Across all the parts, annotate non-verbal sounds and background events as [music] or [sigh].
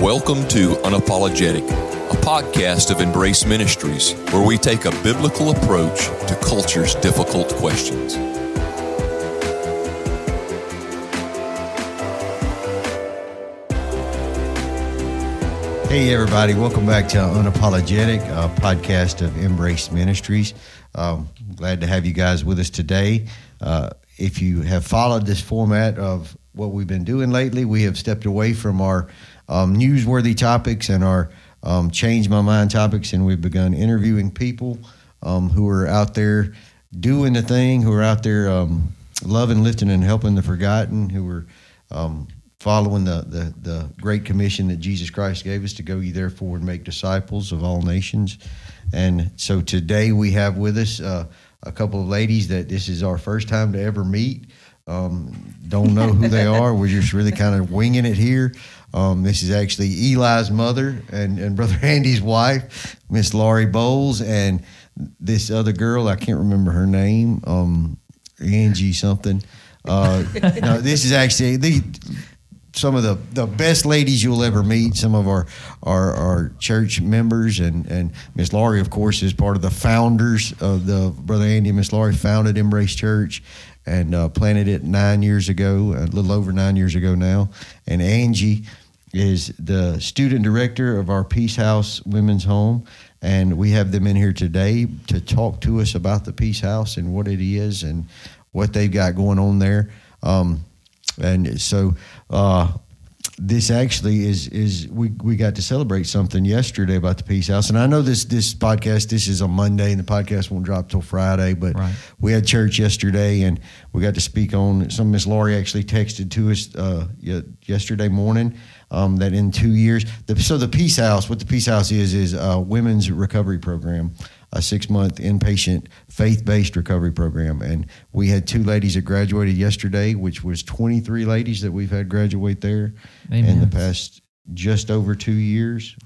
Welcome to Unapologetic, a podcast of Embrace Ministries, where we take a biblical approach to culture's difficult questions. Hey, everybody, welcome back to Unapologetic, a podcast of Embrace Ministries. Um, glad to have you guys with us today. Uh, if you have followed this format of what we've been doing lately, we have stepped away from our um, newsworthy topics and our um, change my mind topics, and we've begun interviewing people um, who are out there doing the thing, who are out there um, loving, lifting, and helping the forgotten, who are um, following the, the, the great commission that Jesus Christ gave us to go ye therefore and make disciples of all nations. And so today we have with us uh, a couple of ladies that this is our first time to ever meet. Um, don't know who they are. We're just really kind of winging it here. Um, this is actually Eli's mother and, and Brother [laughs] Andy's wife, Miss Laurie Boles, and this other girl, I can't remember her name, um, Angie something. Uh, [laughs] no, this is actually the, some of the, the best ladies you'll ever meet. Some of our our, our church members and and Miss Laurie, of course, is part of the founders of the Brother Andy and Miss Laurie founded Embrace Church and uh, planted it nine years ago, a little over nine years ago now. And Angie is the student director of our Peace House Women's Home. And we have them in here today to talk to us about the Peace House and what it is and what they've got going on there. Um, and so uh, this actually is is we, we got to celebrate something yesterday about the Peace House, and I know this this podcast this is a Monday, and the podcast won't drop till Friday. But right. we had church yesterday, and we got to speak on. Some Miss Laurie actually texted to us uh, yesterday morning um, that in two years, the, so the Peace House, what the Peace House is, is a women's recovery program a six month inpatient faith based recovery program. And we had two ladies that graduated yesterday, which was 23 ladies that we've had graduate there Amen. in the past just over two years.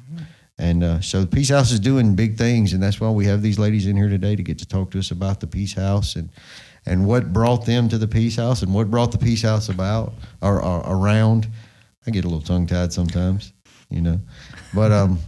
And uh, so the Peace House is doing big things, and that's why we have these ladies in here today to get to talk to us about the Peace House and and what brought them to the Peace House and what brought the Peace House about or, or around. I get a little tongue tied sometimes, you know, but um,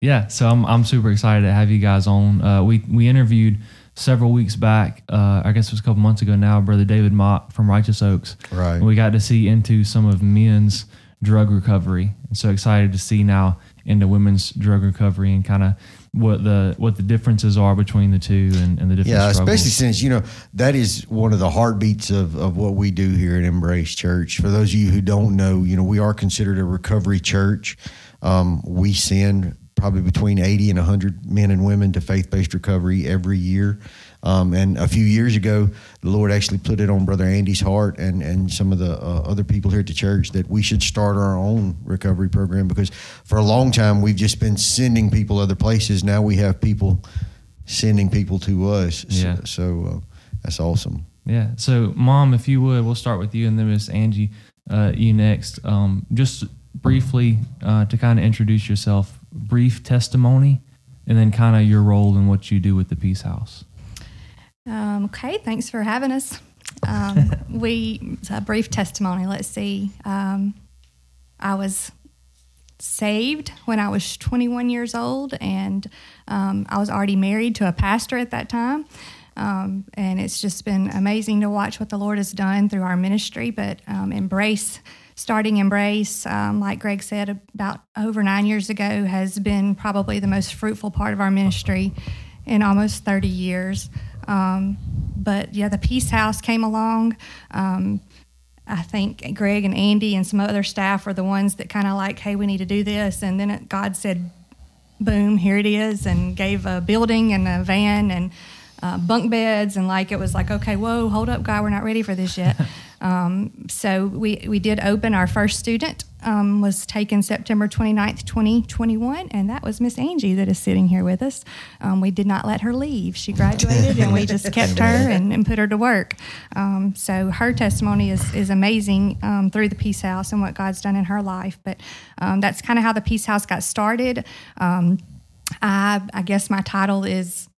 yeah, so I'm I'm super excited to have you guys on. Uh, we we interviewed several weeks back. Uh, I guess it was a couple months ago now. Brother David Mott from Righteous Oaks. Right. And we got to see into some of men's drug recovery, and so excited to see now into women's drug recovery and kind of what the what the differences are between the two and, and the different yeah struggles. especially since you know that is one of the heartbeats of, of what we do here at embrace church for those of you who don't know you know we are considered a recovery church um, we send probably between 80 and 100 men and women to faith based recovery every year. Um, and a few years ago, the Lord actually put it on Brother Andy's heart and, and some of the uh, other people here at the church that we should start our own recovery program because for a long time we've just been sending people other places. Now we have people sending people to us. Yeah. So, so uh, that's awesome. Yeah. So, Mom, if you would, we'll start with you and then Miss Angie, uh, you next. Um, just briefly uh, to kind of introduce yourself brief testimony and then kind of your role and what you do with the Peace House. Um, okay, thanks for having us. Um, [laughs] we a brief testimony. Let's see. Um, I was saved when I was 21 years old, and um, I was already married to a pastor at that time. Um, and it's just been amazing to watch what the Lord has done through our ministry. But um, Embrace starting Embrace, um, like Greg said, about over nine years ago, has been probably the most fruitful part of our ministry in almost 30 years. Um, but yeah, the Peace House came along. Um, I think Greg and Andy and some other staff were the ones that kind of like, hey, we need to do this. And then it, God said, boom, here it is, and gave a building and a van and uh, bunk beds. And like, it was like, okay, whoa, hold up, God, we're not ready for this yet. [laughs] Um, so we, we did open our first student um, was taken September 29th, 2021, and that was Miss Angie that is sitting here with us. Um, we did not let her leave. She graduated, and we just kept her and, and put her to work. Um, so her testimony is, is amazing um, through the Peace House and what God's done in her life. But um, that's kind of how the Peace House got started. I, I guess my title is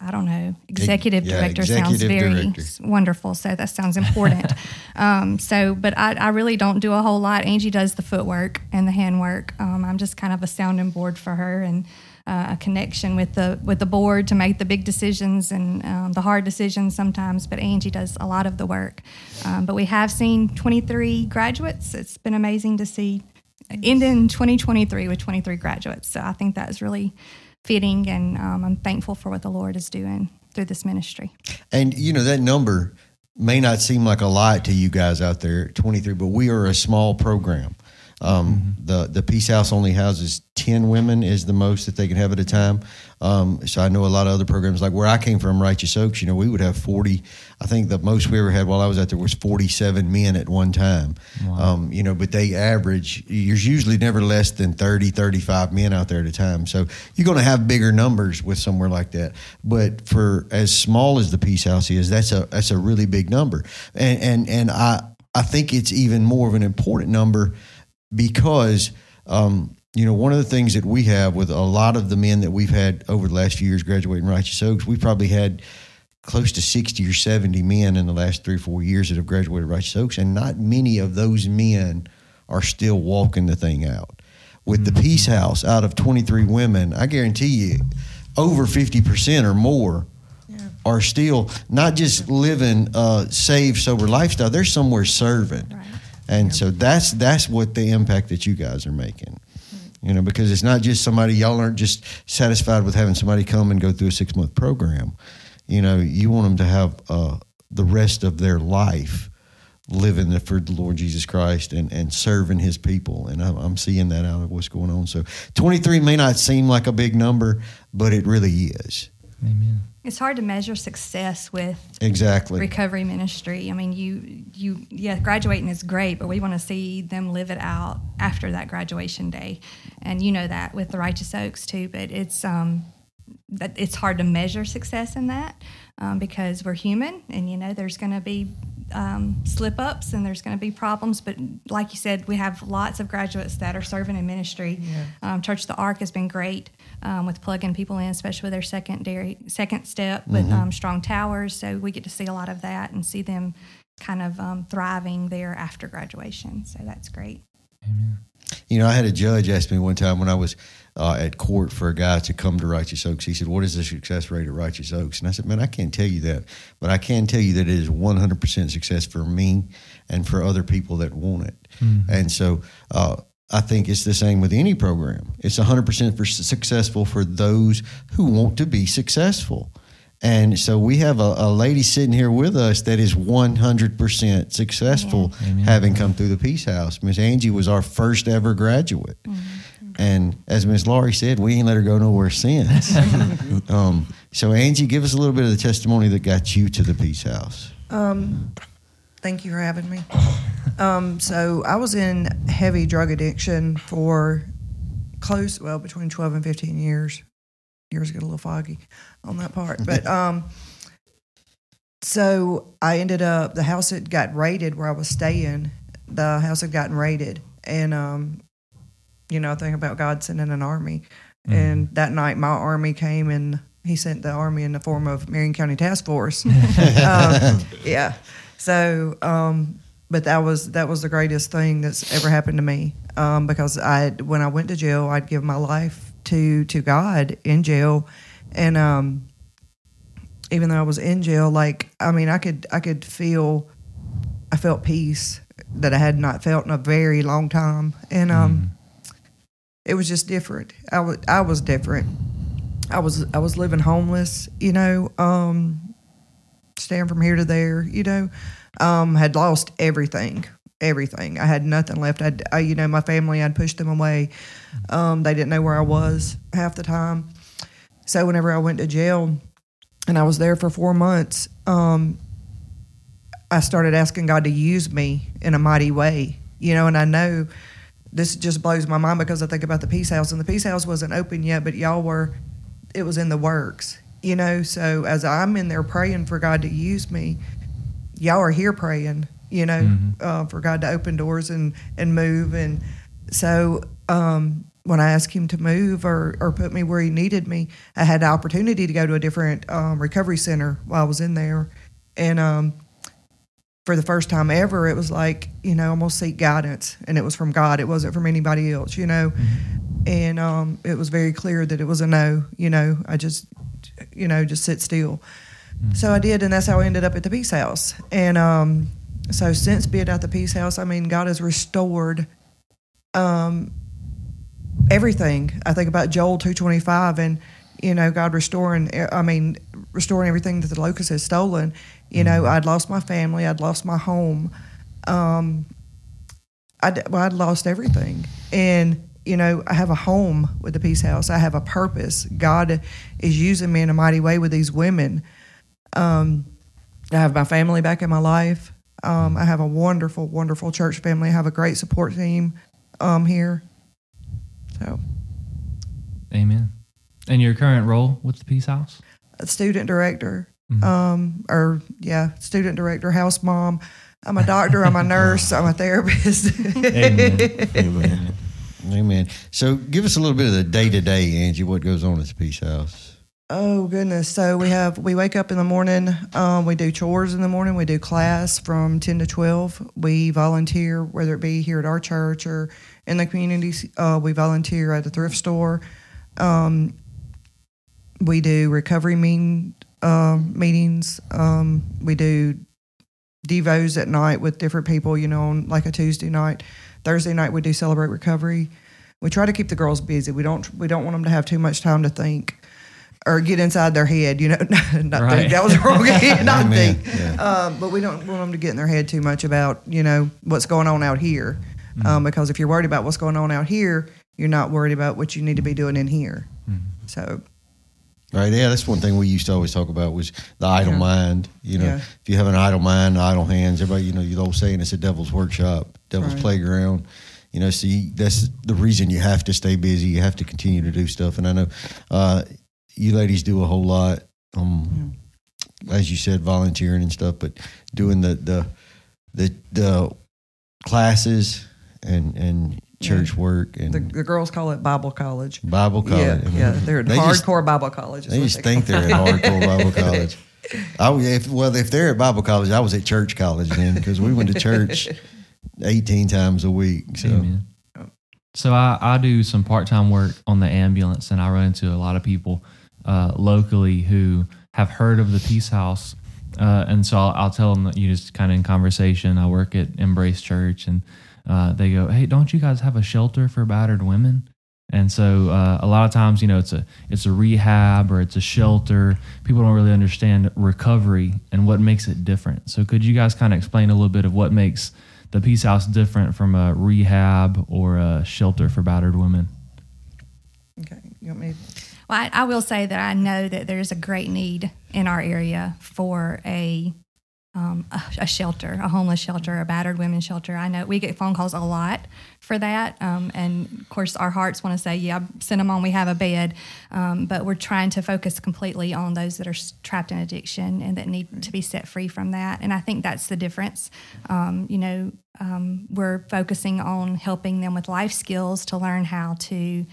I don't know, executive yeah, director sounds very director. wonderful. So that sounds important. [laughs] um, so, but I, I really don't do a whole lot. Angie does the footwork and the handwork. Um, I'm just kind of a sounding board for her and uh, a connection with the with the board to make the big decisions and um, the hard decisions sometimes. But Angie does a lot of the work. Um, but we have seen 23 graduates. It's been amazing to see end in 2023 with 23 graduates. So I think that is really fitting, and um, I'm thankful for what the Lord is doing through this ministry. And you know that number may not seem like a lot to you guys out there, 23, but we are a small program. Um, The the Peace House only houses 10 women is the most that they can have at a time. Um, so I know a lot of other programs like where I came from, Righteous Oaks. You know, we would have 40. I think the most we ever had while I was out there was 47 men at one time. Um, you know, but they average. There's usually never less than 30, 35 men out there at a time. So you're going to have bigger numbers with somewhere like that. But for as small as the Peace House is, that's a that's a really big number. And and and I I think it's even more of an important number because um, you know one of the things that we have with a lot of the men that we've had over the last few years graduating Righteous Oaks, we probably had close to 60 or 70 men in the last three or four years that have graduated Righteous Oaks, and not many of those men are still walking the thing out. With the Peace House, out of 23 women, I guarantee you, over 50% or more are still not just living a saved, sober lifestyle, they're somewhere serving. Right. And so that's that's what the impact that you guys are making. You know, because it's not just somebody y'all aren't just satisfied with having somebody come and go through a six month program. You know, you want them to have uh, the rest of their life living for the Lord Jesus Christ and, and serving His people. And I'm, I'm seeing that out of what's going on. So 23 may not seem like a big number, but it really is. Amen. It's hard to measure success with Exactly. recovery ministry. I mean, you you yeah, graduating is great, but we want to see them live it out after that graduation day, and you know that with the Righteous Oaks too. But it's um that it's hard to measure success in that um, because we're human, and you know there's going to be um, slip ups and there's going to be problems. But like you said, we have lots of graduates that are serving in ministry. Um, Church of the Ark has been great um, with plugging people in, especially with their secondary second step with um, strong towers. So we get to see a lot of that and see them kind of um, thriving there after graduation. So that's great. You know, I had a judge ask me one time when I was uh, at court for a guy to come to Righteous Oaks. He said, What is the success rate at Righteous Oaks? And I said, Man, I can't tell you that, but I can tell you that it is 100% success for me and for other people that want it. And so, uh, I think it's the same with any program. It's 100% for successful for those who want to be successful. And so we have a, a lady sitting here with us that is 100% successful having come through the Peace House. Miss Angie was our first ever graduate. And as Miss Laurie said, we ain't let her go nowhere since. [laughs] um, so, Angie, give us a little bit of the testimony that got you to the Peace House. Thank you for having me. Um, so I was in heavy drug addiction for close, well, between 12 and 15 years. Years get a little foggy on that part. But [laughs] um, so I ended up, the house had got raided where I was staying. The house had gotten raided. And, um, you know, I think about God sending an army. And that night, my army came and he sent the army in the form of Marion County Task Force. [laughs] [laughs] um, yeah. So, um, but that was that was the greatest thing that's ever happened to me um, because I when I went to jail, I'd give my life to to God in jail, and um, even though I was in jail, like I mean, I could I could feel I felt peace that I had not felt in a very long time, and um, it was just different. I was I was different. I was I was living homeless, you know, um, staying from here to there, you know. Um, had lost everything, everything. I had nothing left. I'd, I, you know, my family, I'd pushed them away. Um, they didn't know where I was half the time. So whenever I went to jail, and I was there for four months, um, I started asking God to use me in a mighty way, you know. And I know this just blows my mind because I think about the Peace House, and the Peace House wasn't open yet, but y'all were, it was in the works, you know. So as I'm in there praying for God to use me, y'all are here praying, you know, uh, for God to open doors and and move, and so um, when I asked him to move or, or put me where he needed me, I had the opportunity to go to a different um, recovery center while I was in there. And um, for the first time ever, it was like, you know, almost seek guidance. And it was from God, it wasn't from anybody else, you know. And um, it was very clear that it was a no, you know, I just, you know, just sit still. So I did, and that's how I ended up at the Peace House. And um, so since being at the Peace House, I mean, God has restored um, everything. I think about Joel two twenty five, and you know, God restoring. I mean, restoring everything that the locust has stolen. You know, I'd lost my family, I'd lost my home, um, I'd, well, I'd lost everything, and you know, I have a home with the Peace House. I have a purpose. God is using me in a mighty way with these women. Um, I have my family back in my life. Um, I have a wonderful, wonderful church family. I have a great support team um, here. So, Amen. And your current role with the Peace House? a student director, um, or yeah, student director, house mom. I'm a doctor. I'm a [laughs] nurse. I'm a therapist. Amen. [laughs] Amen. Amen. So, give us a little bit of the day to day, Angie. What goes on at the Peace House? Oh goodness! So we have we wake up in the morning. Um, we do chores in the morning. We do class from ten to twelve. We volunteer, whether it be here at our church or in the community. Uh, we volunteer at the thrift store. Um, we do recovery um, meetings. Um, we do devos at night with different people. You know, on like a Tuesday night, Thursday night we do celebrate recovery. We try to keep the girls busy. We don't we don't want them to have too much time to think or get inside their head. You know, [laughs] not Right. think that was wrong. [laughs] not Amen. think. Yeah. Um, but we don't want them to get in their head too much about you know what's going on out here, um, because if you're worried about what's going on out here, you're not worried about what you need to be doing in here. So Right. Yeah, that's one thing we used to always talk about was the idle Yeah. mind. You know, Yeah. if you have an idle mind, idle hands, everybody, you know, you're the old saying it's a devil's workshop, devil's Right. playground. You know, see, that's the reason you have to stay busy. You have to continue to do stuff. And I know uh, you ladies do a whole lot. Um, as you said, volunteering and stuff, but doing the the the, the classes and and church work and the, the girls call it Bible college. Bible college. Yeah, yeah, they're [laughs] at they just- hardcore Bible college. they just call think they're at hardcore Bible [laughs] college. I, if, well, if they're at Bible college, I was at church college then because we went to church [laughs] 18 times a week. So. So I, I do some part time work on the ambulance, and I run into a lot of people uh, locally who have heard of the Peace House, uh, and so I'll, I'll tell them that you just kind of in conversation. I work at Embrace Church, and uh, they go, "Hey, don't you guys have a shelter for battered women?" And so uh, a lot of times, you know, it's a it's a rehab or it's a shelter. People don't really understand recovery and what makes it different. So could you guys kind of explain a little bit of what makes the Peace House different from a rehab or a shelter for battered women? Okay, you want me? Well, I, I will say that I know that there's a great need in our area for a um, a, a shelter, a homeless shelter, a battered women's shelter. I know we get phone calls a lot for that, um, and of course, our hearts want to say, "Yeah, send them on. We have a bed," um, but we're trying to focus completely on those that are trapped in addiction and that need to be set free from that. And I think that's the difference. Um, you know, um, we're focusing on helping them with life skills to learn how to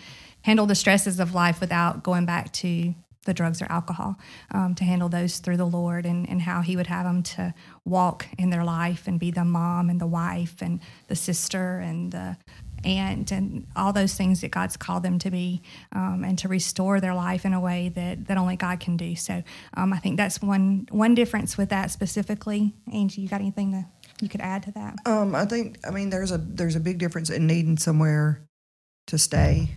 handle the stresses of life without going back to the drugs or alcohol, um, to handle those through the Lord and, and how He would have them to walk in their life and be the mom and the wife and the sister and the aunt and all those things that God's called them to be um, and to restore their life in a way that, that only God can do. So um, I think that's one one difference with that specifically. Angie, you got anything that you could add to that? Um, I think I mean there's a there's a big difference in needing somewhere to stay.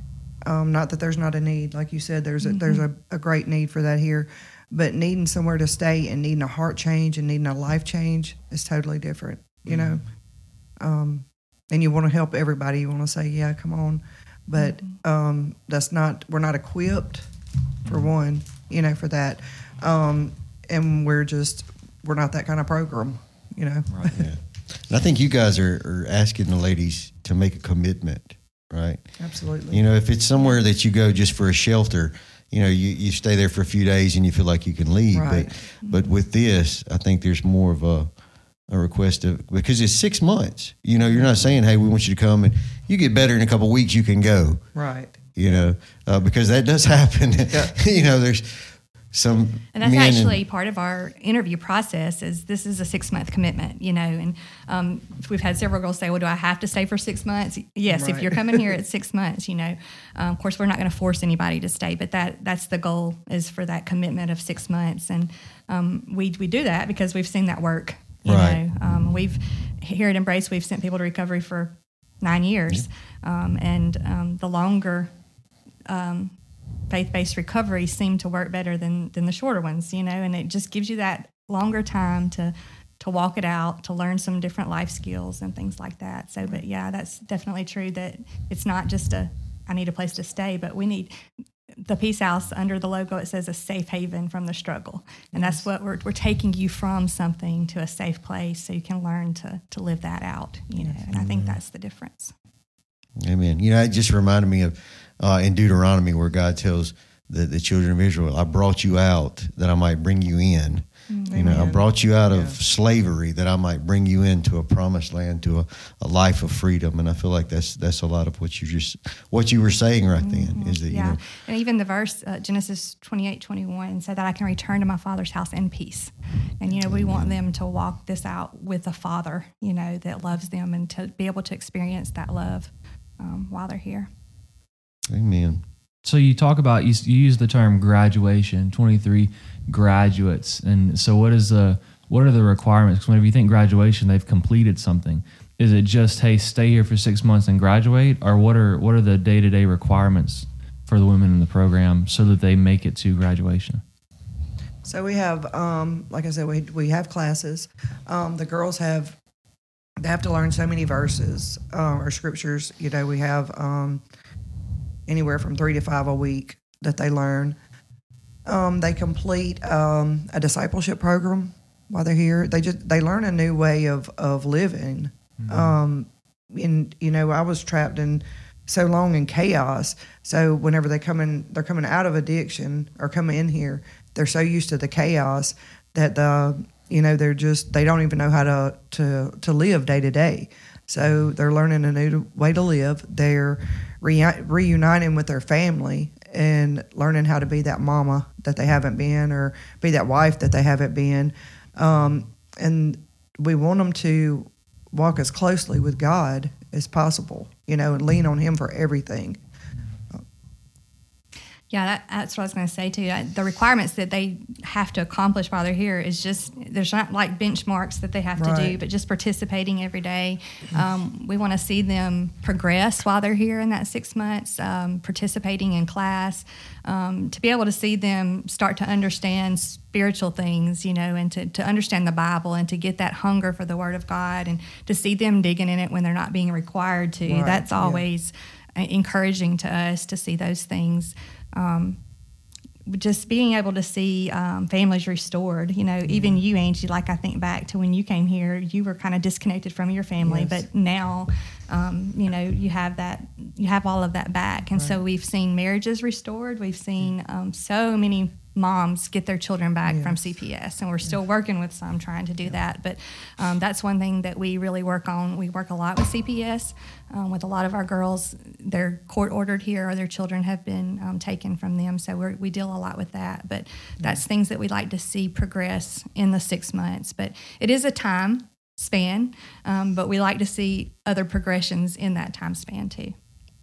Um, not that there's not a need, like you said, there's a there's a, a great need for that here, but needing somewhere to stay and needing a heart change and needing a life change is totally different. You know, um, and you want to help everybody. You want to say, yeah, come on, but um, that's not we're not equipped for one, you know, for that, um, and we're just we're not that kind of program. You know, Right. yeah. And I think you guys are, are asking the ladies to make a commitment, right? absolutely. You know, if it's somewhere that you go just for a shelter, you know, you, you stay there for a few days and you feel like you can leave. Right. But but with this, I think there's more of a a request of because it's six months. You know, you're not saying, "Hey, we want you to come and you get better in a couple weeks, you can go." Right. You know, uh, because that does [laughs] happen. you know, there's some And that's actually part of our interview process. Is this is a six month commitment, you know? And um, we've had several girls say, "Well, do I have to stay for six months?" Yes, if you're coming here, [laughs] it's six months. You know, um, of course, we're not going to force anybody to stay, but that that's the goal is for that commitment of six months, and um, we we do that because we've seen that work. You Right. know, um, we've here at Embrace, we've sent people to recovery for nine years, um, and um, the longer faith-based recovery seem to work better than than the shorter ones you know and it just gives you that longer time to to walk it out to learn some different life skills and things like that. So but yeah that's definitely true that it's not just a i need a place to stay but we need the peace house under the logo it says a safe haven from the struggle. And that's what we're, we're taking you from something to a safe place so you can learn to to live that out you know and i think that's the difference. Amen. You know, it just reminded me of uh, in Deuteronomy where God tells the, the children of Israel, I brought you out that I might bring you in. You know, I brought you out of slavery that I might bring you into a promised land, to a, a life of freedom. And I feel like that's that's a lot of what you just what you were saying right then is that yeah. you know And even the verse, uh, Genesis 28 21, said that I can return to my father's house in peace. And, you know, we want them to walk this out with a father, you know, that loves them and to be able to experience that love um, while they're here. Amen. So you talk about you, you use the term graduation, 23 graduates, and so what is the what are the requirements? Because whenever you think graduation, they've completed something. Is it just hey, stay here for six months and graduate, or what are what are the day to day requirements for the women in the program so that they make it to graduation? So we have, um, like I said, we we have classes. Um, the girls have they have to learn so many verses uh, or scriptures. You know, we have um, anywhere from three to five a week that they learn. Um, they complete um, a discipleship program while they're here. They just they learn a new way of of living. Um, and you know, I was trapped in so long in chaos. So whenever they come in, they're coming out of addiction or coming in here. They're so used to the chaos that the you know they're just they don't even know how to to to live day to day. So they're learning a new way to live. They're reu- reuniting with their family and learning how to be that mama that they haven't been or be that wife that they haven't been. Um, and we want them to walk as closely with God as possible, you know, and lean on Him for everything. Yeah, that, that's what I was going to say too. The requirements that they have to accomplish while they're here is just there's not like benchmarks that they have to do, but just participating every day. Um, we want to see them progress while they're here in that six months, um, participating in class, um, to be able to see them start to understand spiritual things, you know, and to, to understand the Bible and to get that hunger for the Word of God and to see them digging in it when they're not being required to. Right, That's always uh, encouraging to us to see those things. Um, just being able to see um, families restored, you know, even you, Angie, like I think back to when you came here, you were kind of disconnected from your family, Yes. but now, um, you know, you have that, you have all of that back. And so we've seen marriages restored. We've seen um, so many moms get their children back from CPS, and we're still working with some trying to do that. But um, that's one thing that we really work on. We work a lot with CPS. Um, with a lot of our girls, they're court ordered here, or their children have been um, taken from them. So we're, we deal a lot with that. But that's things that we like to see progress in the six months. But it is a time span, um, but we like to see other progressions in that time span too.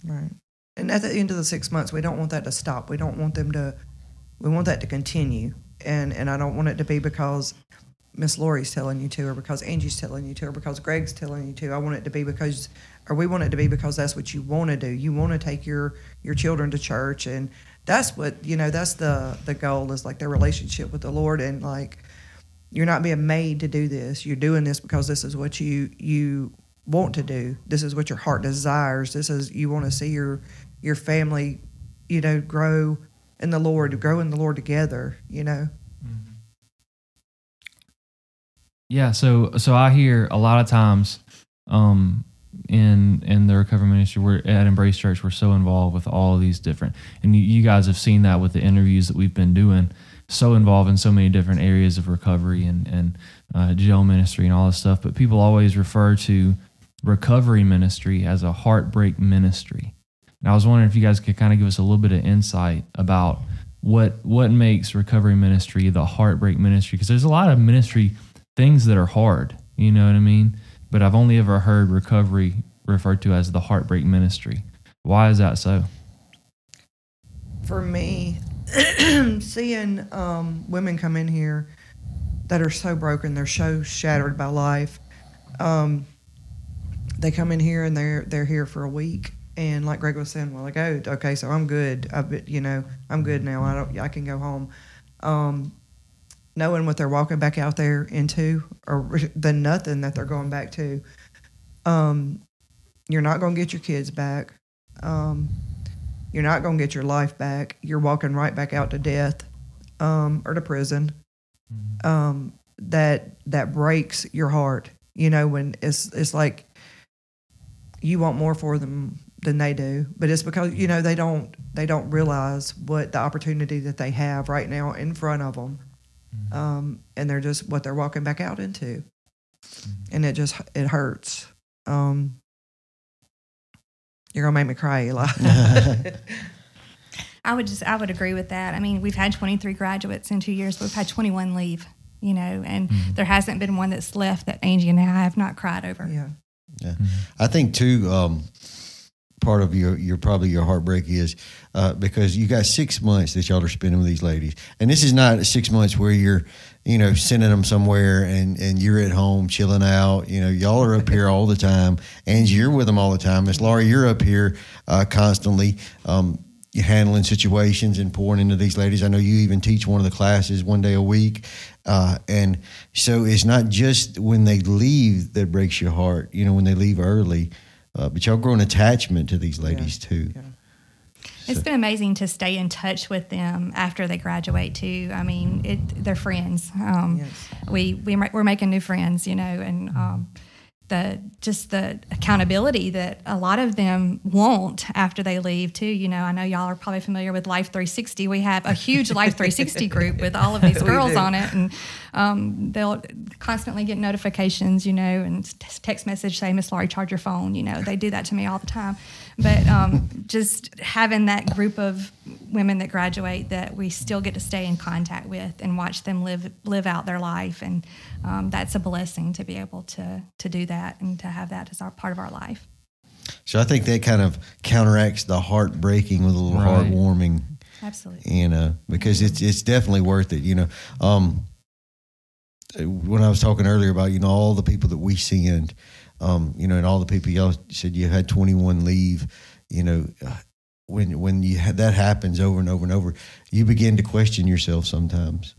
Right. And at the end of the six months, we don't want that to stop. We don't want them to, we want that to continue. And and I don't want it to be because Miss Laurie's telling you to, or because Angie's telling you to, or because Greg's telling you to. I want it to be because, or we want it to be because that's what you want to do. You want to take your your children to church, and that's what you know. That's the the goal is like their relationship with the Lord, and like you're not being made to do this. You're doing this because this is what you you want to do. This is what your heart desires. This is you want to see your your family, you know, grow in the Lord, grow in the Lord together. You know. Yeah, so so I hear a lot of times um, in in the recovery ministry, we're at Embrace Church, we're so involved with all of these different, and you, you guys have seen that with the interviews that we've been doing. so involved in so many different areas of recovery and and uh, jail ministry and all this stuff. But people always refer to recovery ministry as a heartbreak ministry. And I was wondering if you guys could kind of give us a little bit of insight about what what makes recovery ministry the heartbreak ministry because there's a lot of ministry things that are hard, you know what I mean? But I've only ever heard recovery referred to as the heartbreak ministry. Why is that so? For me, [clears throat] seeing um, women come in here that are so broken, they're so shattered by life. Um, they come in here and they're they're here for a week, and like Greg was saying, well, like, oh, okay, so I'm good. I've been, you know, I'm good now. I don't, I can go home. Um, knowing what they're walking back out there into, or [laughs] the nothing that they're going back to. Um, you're not going to get your kids back. Um, you're not going to get your life back. You're walking right back out to death um, or to prison. Um, that that breaks your heart. You know when it's it's like you want more for them than they do, but it's because you know they don't they don't realize what the opportunity that they have right now in front of them, um, and they're just what they're walking back out into, and it just it hurts. Um, you're gonna make me cry, Eli. [laughs] I would just I would agree with that. I mean, we've had 23 graduates in two years, but we've had 21 leave. You know, and there hasn't been one that's left that Angie and I have not cried over. yeah. Yeah. I think too. Um, part of your your probably your heartbreak is uh, because you got six months that y'all are spending with these ladies, and this is not six months where you're you know sending them somewhere and and you're at home chilling out. You know, y'all are up here all the time. and you're with them all the time. Miss Laurie, you're up here uh, constantly. Um, handling situations and pouring into these ladies. I know you even teach one of the classes one day a week. Uh, and so it's not just when they leave that breaks your heart, you know, when they leave early, uh, but y'all grow an attachment to these ladies too. Yeah. It's been amazing to stay in touch with them after they graduate too. I mean, it, they're friends. Um, Yes. We we we're making new friends, you know, and um, the just the accountability that a lot of them want after they leave too. You know, I know y'all are probably familiar with Life 360. We have a huge [laughs] Life 360 group with all of [laughs] these girls on it, and um, they'll constantly get notifications, you know, and text message say, "Miss Laurie, charge your phone." You know, they do that to me all the time. But um, just having that group of women that graduate that we still get to stay in contact with and watch them live live out their life, and um, that's a blessing to be able to to do that and to have that as our part of our life. So I think that kind of counteracts the heartbreaking with a little Right. heartwarming, Absolutely. you know, because it's it's definitely worth it. You know, um, when I was talking earlier about you know all the people that we send, um, you know, and all the people y'all said you had 21 leave, you know. When when you ha- that happens over and over and over, you begin to question yourself sometimes.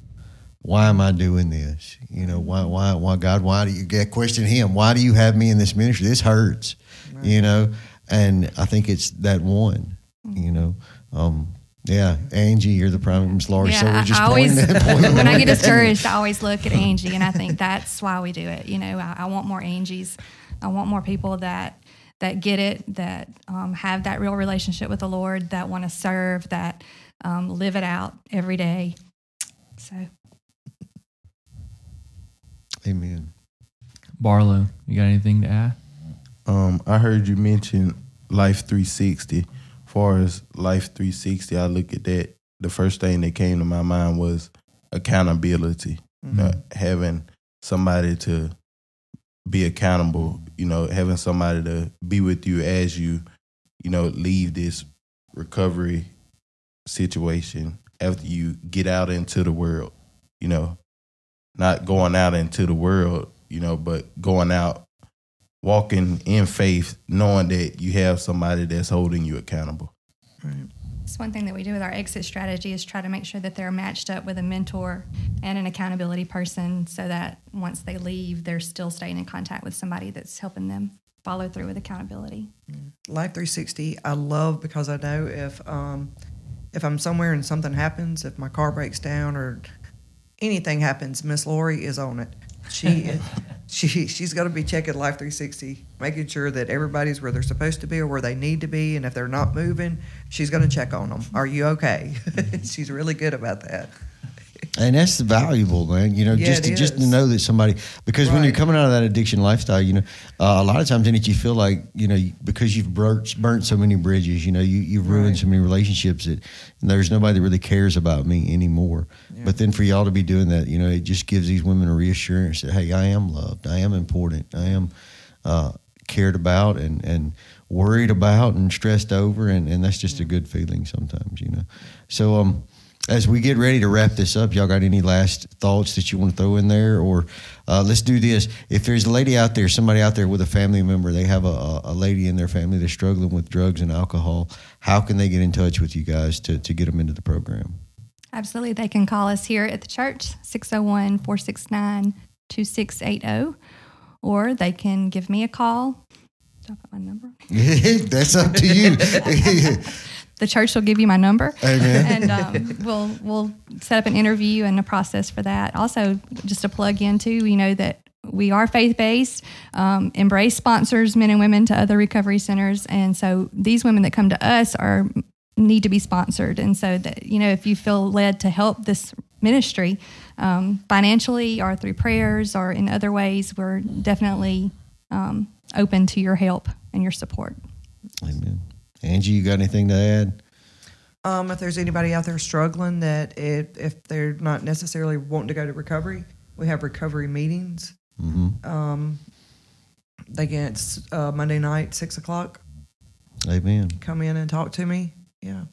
Why am I doing this? You know, why why why God? Why do you get question Him? Why do you have me in this ministry? This hurts, you know. And I think it's that one, you know. Um, yeah, Angie, you're the prime Miss Laurie. so we're just I always, [laughs] when I get discouraged, I always look at Angie, and I think that's why we do it. You know, I, I want more Angies. I want more people that that get it, that um, have that real relationship with the Lord, that want to serve, that um, live it out every day. So Amen. Barlow, you got anything to add? Um, I heard you mention Life 360. Far as Life 360, I look at that. The first thing that came to my mind was accountability. You know, having somebody to be accountable. You know, having somebody to be with you as you, you know, leave this recovery situation after you get out into the world. You know, not going out into the world. You know, but going out walking in faith, knowing that you have somebody that's holding you accountable. It's one thing that we do with our exit strategy is try to make sure that they're matched up with a mentor and an accountability person, so that once they leave, they're still staying in contact with somebody that's helping them follow through with accountability. Life 360, I love because I know if um, if I'm somewhere and something happens, if my car breaks down or anything happens, Miss Laurie is on it. She [laughs] she she's going to be checking Life 360, making sure that everybody's where they're supposed to be or where they need to be, and if they're not moving, she's going to check on them. Are you okay? [laughs] she's really good about that. And that's valuable, man. You know, Yeah, just to, just to know that somebody because when you're coming out of that addiction lifestyle, you know, uh, a lot of times in it you feel like you know because you've burnt, burnt so many bridges, you know, you you've ruined Right. so many relationships that there's nobody that really cares about me anymore. But then for y'all to be doing that, you know, it just gives these women a reassurance that hey, I am loved, I am important, I am uh, cared about, and and worried about and stressed over, and and that's just a good feeling sometimes, you know. So um as we get ready to wrap this up, y'all got any last thoughts that you want to throw in there? Or uh, let's do this. If there's a lady out there, somebody out there with a family member, they have a, a lady in their family that's struggling with drugs and alcohol, how can they get in touch with you guys to, to get them into the program? Absolutely. They can call us here at the church, 601 469 2680, or they can give me a call. I put my number? [laughs] that's up to you. [laughs] [laughs] The church will give you my number. Amen. And um, we'll, we'll set up an interview and a process for that. Also, just to plug into, you know, that we are faith based. Um, Embrace sponsors men and women to other recovery centers. And so these women that come to us are need to be sponsored. And so that, you know, if you feel led to help this ministry um, financially or through prayers or in other ways, we're definitely um, open to your help and your support. Amen. Angie, you got anything to add? Um, if there's anybody out there struggling that if, if they're not necessarily wanting to go to recovery, we have recovery meetings. Mm-hmm. Um, they it's uh, Monday night, six o'clock. Amen. Come in and talk to me. Yeah.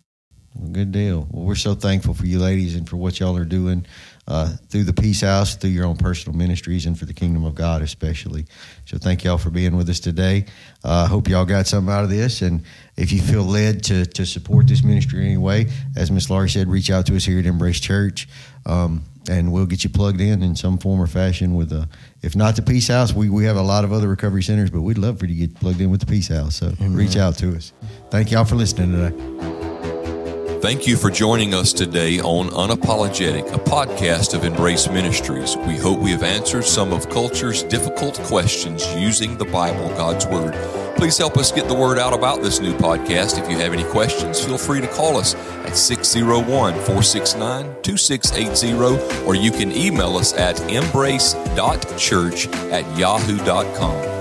Well, good deal. Well, we're so thankful for you ladies and for what y'all are doing uh, through the Peace House, through your own personal ministries, and for the kingdom of God especially. So thank y'all for being with us today. I uh, hope y'all got something out of this. And if you feel led to, to support this ministry in any way, as Miss Laurie said, reach out to us here at Embrace Church. Um, and we'll get you plugged in in some form or fashion with a, if not the Peace House, we, we have a lot of other recovery centers, but we'd love for you to get plugged in with the Peace House. So reach out to us. Thank y'all for listening today. Thank you for joining us today on Unapologetic, a podcast of Embrace Ministries. We hope we have answered some of culture's difficult questions using the Bible, God's Word. Please help us get the word out about this new podcast. If you have any questions, feel free to call us at 601 469 2680, or you can email us at embrace.church at yahoo.com.